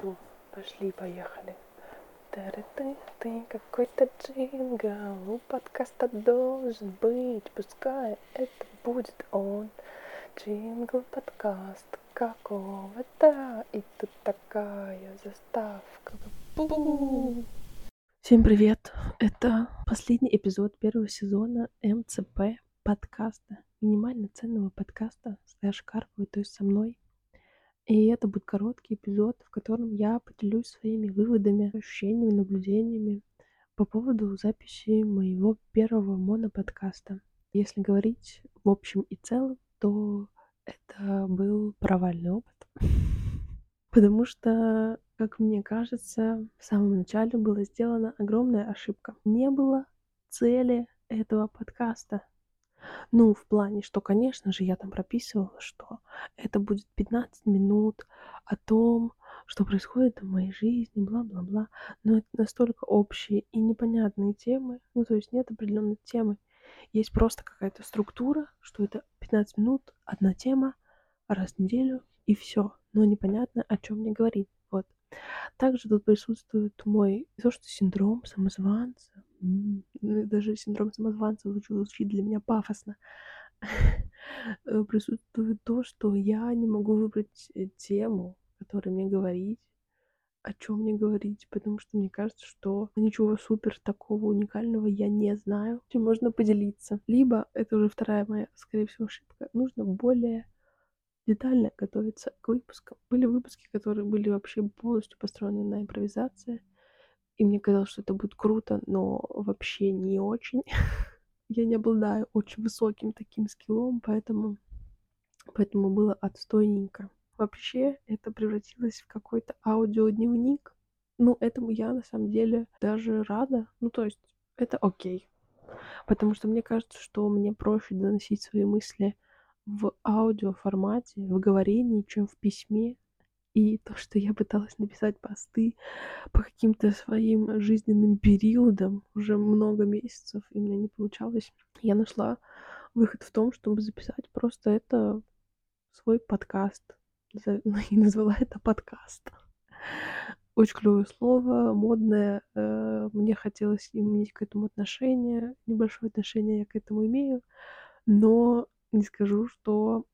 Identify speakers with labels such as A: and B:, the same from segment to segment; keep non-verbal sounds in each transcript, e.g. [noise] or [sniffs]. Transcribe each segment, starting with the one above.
A: Все, пошли, поехали. Ты, ты какой-то джингл, у подкаста должен быть, пускай это будет он. Джингл подкаст какого-то, и тут такая заставка. Бу! Всем привет! Это последний эпизод первого сезона МЦП подкаста, минимально ценного подкаста с Карповой, то есть со мной. И это будет короткий эпизод, в котором я поделюсь своими выводами, ощущениями, наблюдениями по поводу записи моего первого моноподкаста. Если говорить в общем и целом, то это был провальный опыт. [laughs] Потому что, как мне кажется, в самом начале была сделана огромная ошибка. Не было цели этого подкаста. Ну, в плане, что, конечно же, я там прописывала, что это будет 15 минут о том, что происходит в моей жизни, бла-бла-бла. Но это настолько общие и непонятные темы. Ну, то есть нет определенной темы. Есть просто какая-то структура, что это 15 минут, одна тема, раз в неделю, и все. Но непонятно, о чем мне говорить. Вот. Также тут присутствует мой, то что синдром самозванца, даже синдром самозванца звучит для меня пафосно. [laughs] Э, присутствует то, что я не могу выбрать э, тему, которой мне говорить, о чем мне говорить, потому что мне кажется, что ничего супер такого уникального я не знаю, чем можно поделиться. Либо, это уже вторая моя, скорее всего, ошибка, нужно более детально готовиться к выпускам. Были выпуски, которые были вообще полностью построены на импровизации, и мне казалось, что это будет круто, но вообще не очень. [laughs] Я не обладаю очень высоким таким скиллом, поэтому, поэтому было отстойненько. Вообще это превратилось в какой-то аудиодневник. Ну, этому я на самом деле даже рада. Ну, то есть это окей. Потому что мне кажется, что мне проще доносить свои мысли в аудиоформате, в говорении, чем в письме. И то, что я пыталась написать посты по каким-то своим жизненным периодам уже много месяцев, и у меня не получалось, я нашла выход в том, чтобы записать просто это свой подкаст. И [laughs] назвала это подкаст. Очень клевое слово, модное. Э, мне хотелось иметь к этому отношение. Небольшое отношение я к этому имею. Но не скажу, что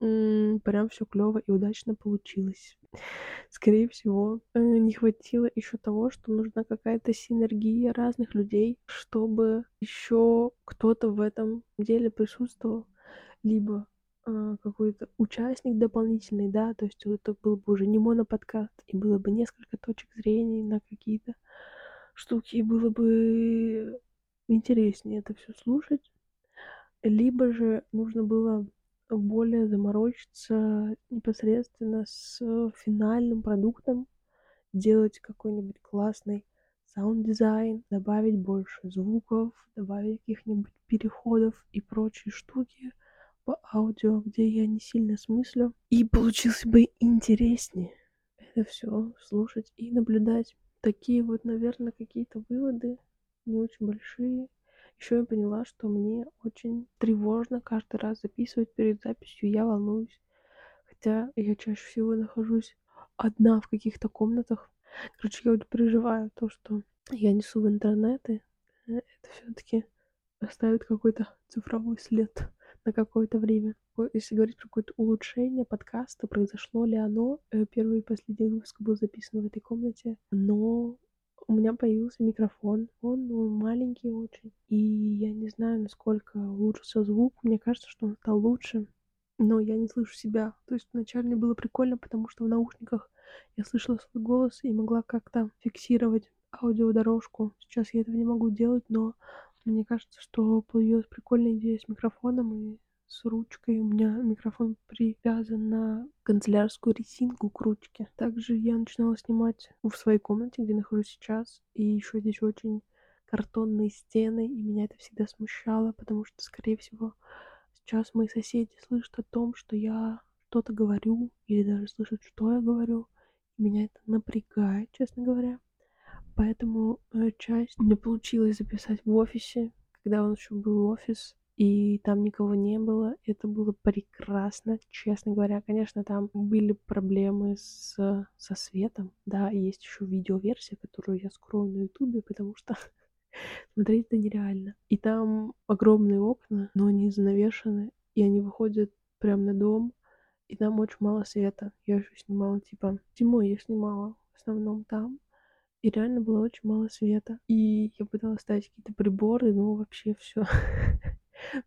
A: Прям все клево и удачно получилось. Скорее всего, э, не хватило еще того, что нужна какая-то синергия разных людей, чтобы еще кто-то в этом деле присутствовал, либо э, какой-то участник дополнительный, да, то есть это был бы уже не моноподкаст, и было бы несколько точек зрения на какие-то штуки, и было бы интереснее это все слушать. Либо же нужно было более заморочиться непосредственно с финальным продуктом, делать какой-нибудь классный саунд-дизайн, добавить больше звуков, добавить каких-нибудь переходов и прочие штуки по аудио, где я не сильно смыслю. И получился бы интереснее это все слушать и наблюдать. Такие вот, наверное, какие-то выводы, не очень большие. Еще я поняла, что мне очень тревожно каждый раз записывать перед записью, я волнуюсь. Хотя я чаще всего нахожусь одна в каких-то комнатах. Короче, я вот переживаю то, что я несу в интернеты. Э, это все-таки оставит какой-то цифровой след [laughs] на какое-то время. Если говорить про какое-то улучшение подкаста, произошло ли оно? Э, первый и последний выпуск был записан в этой комнате, но у меня появился микрофон. Он ну, маленький очень. И я не знаю, насколько улучшился звук. Мне кажется, что он стал лучше. Но я не слышу себя. То есть вначале мне было прикольно, потому что в наушниках я слышала свой голос и могла как-то фиксировать аудиодорожку. Сейчас я этого не могу делать, но мне кажется, что появилась прикольная идея с микрофоном, и с ручкой. У меня микрофон привязан на канцелярскую резинку к ручке. Также я начинала снимать в своей комнате, где нахожусь сейчас. И еще здесь очень картонные стены, и меня это всегда смущало, потому что, скорее всего, сейчас мои соседи слышат о том, что я что-то говорю, или даже слышат, что я говорю. Меня это напрягает, честно говоря. Поэтому э, часть мне получилось записать в офисе, когда он еще был офис, и там никого не было. Это было прекрасно, честно говоря. Конечно, там были проблемы с, со светом. Да, есть еще видеоверсия, которую я скрою на ютубе, потому что [laughs] смотреть это нереально. И там огромные окна, но они занавешены, и они выходят прямо на дом, и там очень мало света. Я еще снимала, типа, зимой я снимала в основном там, и реально было очень мало света. И я пыталась ставить какие-то приборы, но вообще все [laughs]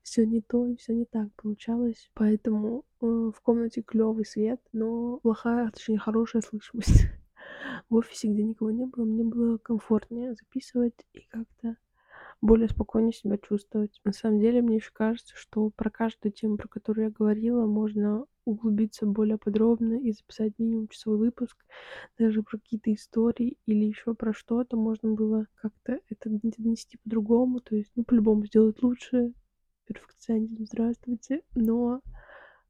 A: все не то и все не так получалось. Поэтому э, в комнате клевый свет, но плохая, точнее хорошая слышимость. [laughs] в офисе, где никого не было, мне было комфортнее записывать и как-то более спокойно себя чувствовать. На самом деле, мне еще кажется, что про каждую тему, про которую я говорила, можно углубиться более подробно и записать минимум часовой выпуск. Даже про какие-то истории или еще про что-то можно было как-то это донести по-другому. То есть, ну, по-любому сделать лучше. Перфекционизм, здравствуйте. Но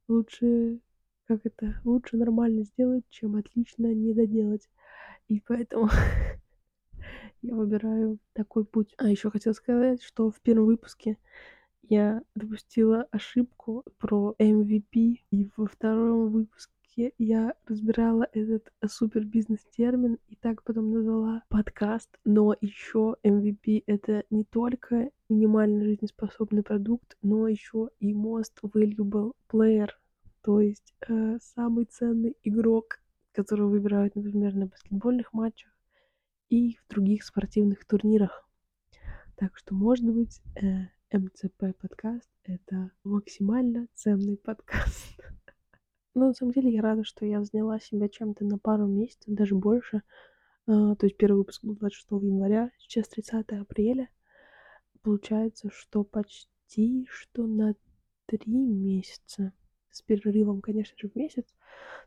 A: лучше, как это, лучше нормально сделать, чем отлично не доделать. И поэтому [laughs] я выбираю такой путь. А еще хотела сказать, что в первом выпуске я допустила ошибку про MVP, и во втором выпуске я разбирала этот супер бизнес-термин и так потом назвала подкаст. Но еще MVP это не только минимально жизнеспособный продукт, но еще и most valuable player, то есть э, самый ценный игрок, который выбирают, например, на баскетбольных матчах и в других спортивных турнирах. Так что, может быть, э, МЦП подкаст — это максимально ценный подкаст. [laughs] Но на самом деле я рада, что я заняла себя чем-то на пару месяцев, даже больше. А, то есть первый выпуск был 26 января, сейчас 30 апреля. Получается, что почти что на три месяца. С перерывом, конечно же, в месяц.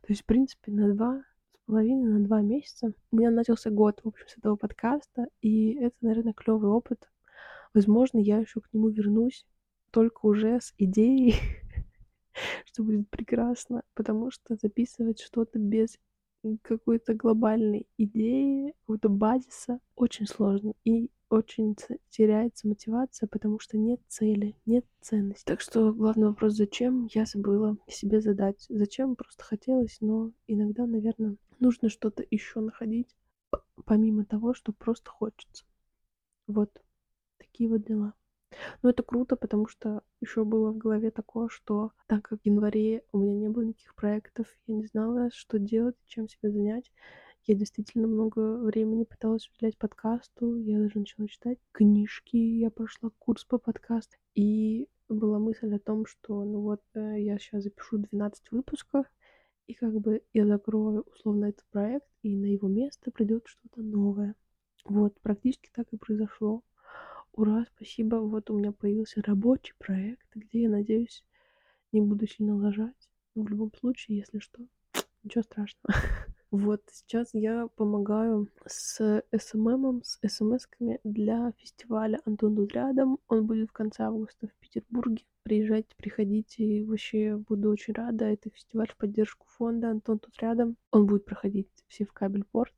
A: То есть, в принципе, на два половиной на два месяца. У меня начался год, в общем, с этого подкаста, и это, наверное, клевый опыт. Возможно, я еще к нему вернусь, только уже с идеей, [laughs] [laughs] что будет прекрасно, потому что записывать что-то без какой-то глобальной идеи, какого-то базиса очень сложно. И очень теряется мотивация, потому что нет цели, нет ценности. Так что главный вопрос, зачем, я забыла себе задать. Зачем просто хотелось, но иногда, наверное, нужно что-то еще находить, помимо того, что просто хочется. Вот такие вот дела. Но это круто, потому что еще было в голове такое, что так как в январе у меня не было никаких проектов, я не знала, что делать, чем себя занять. Я действительно много времени пыталась уделять подкасту. Я даже начала читать книжки. Я прошла курс по подкасту. И была мысль о том, что ну вот э, я сейчас запишу 12 выпусков, и как бы я закрою условно этот проект, и на его место придет что-то новое. Вот, практически так и произошло. Ура, спасибо. Вот у меня появился рабочий проект, где я надеюсь, не буду сильно лажать. Но в любом случае, если что, [sniffs] ничего страшного. [laughs] Вот сейчас я помогаю с СММом, с СМСками для фестиваля Антон тут рядом. Он будет в конце августа в Петербурге. Приезжайте, приходите, и вообще буду очень рада. Это фестиваль в поддержку фонда Антон тут рядом. Он будет проходить все в Кабельпорт.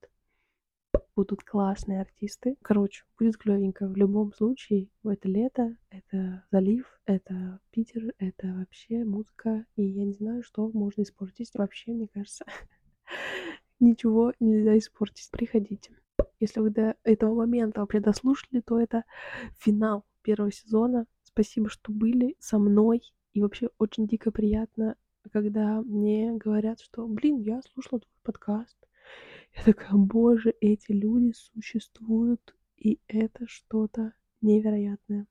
A: Будут классные артисты. Короче, будет клевенько. В любом случае, это лето, это залив, это Питер, это вообще музыка. И я не знаю, что можно испортить вообще, мне кажется. [laughs] ничего нельзя испортить. Приходите. Если вы до этого момента вообще дослушали, то это финал первого сезона. Спасибо, что были со мной. И вообще очень дико приятно, когда мне говорят, что, блин, я слушала твой подкаст. Я такая, боже, эти люди существуют, и это что-то невероятное.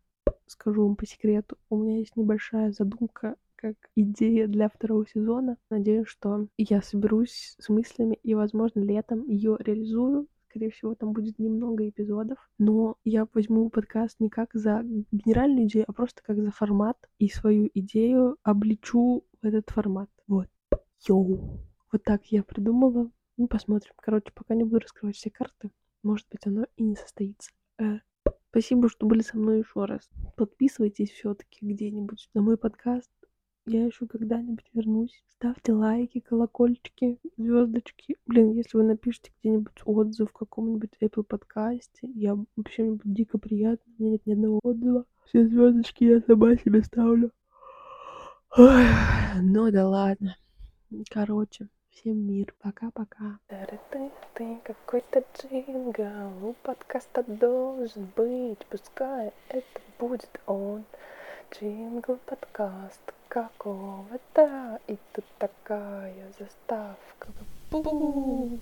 A: Скажу вам по секрету, у меня есть небольшая задумка как идея для второго сезона. Надеюсь, что я соберусь с мыслями и, возможно, летом ее реализую. Скорее всего, там будет немного эпизодов, но я возьму подкаст не как за генеральную идею, а просто как за формат и свою идею обличу в этот формат. Вот. Йоу. Вот так я придумала. Ну, посмотрим. Короче, пока не буду раскрывать все карты. Может быть, оно и не состоится. Э, спасибо, что были со мной еще раз. Подписывайтесь все-таки где-нибудь на мой подкаст я еще когда-нибудь вернусь. Ставьте лайки, колокольчики, звездочки. Блин, если вы напишите где-нибудь отзыв в каком-нибудь Apple подкасте, я вообще мне будет дико приятно. У меня нет ни одного отзыва. Все звездочки я сама себе ставлю. Ой, ну да ладно. Короче, всем мир. Пока-пока. Ты, какой-то джингл. У подкаста должен быть. Пускай это будет он. Джингл подкаст какого-то. И тут такая заставка. Бу-бу.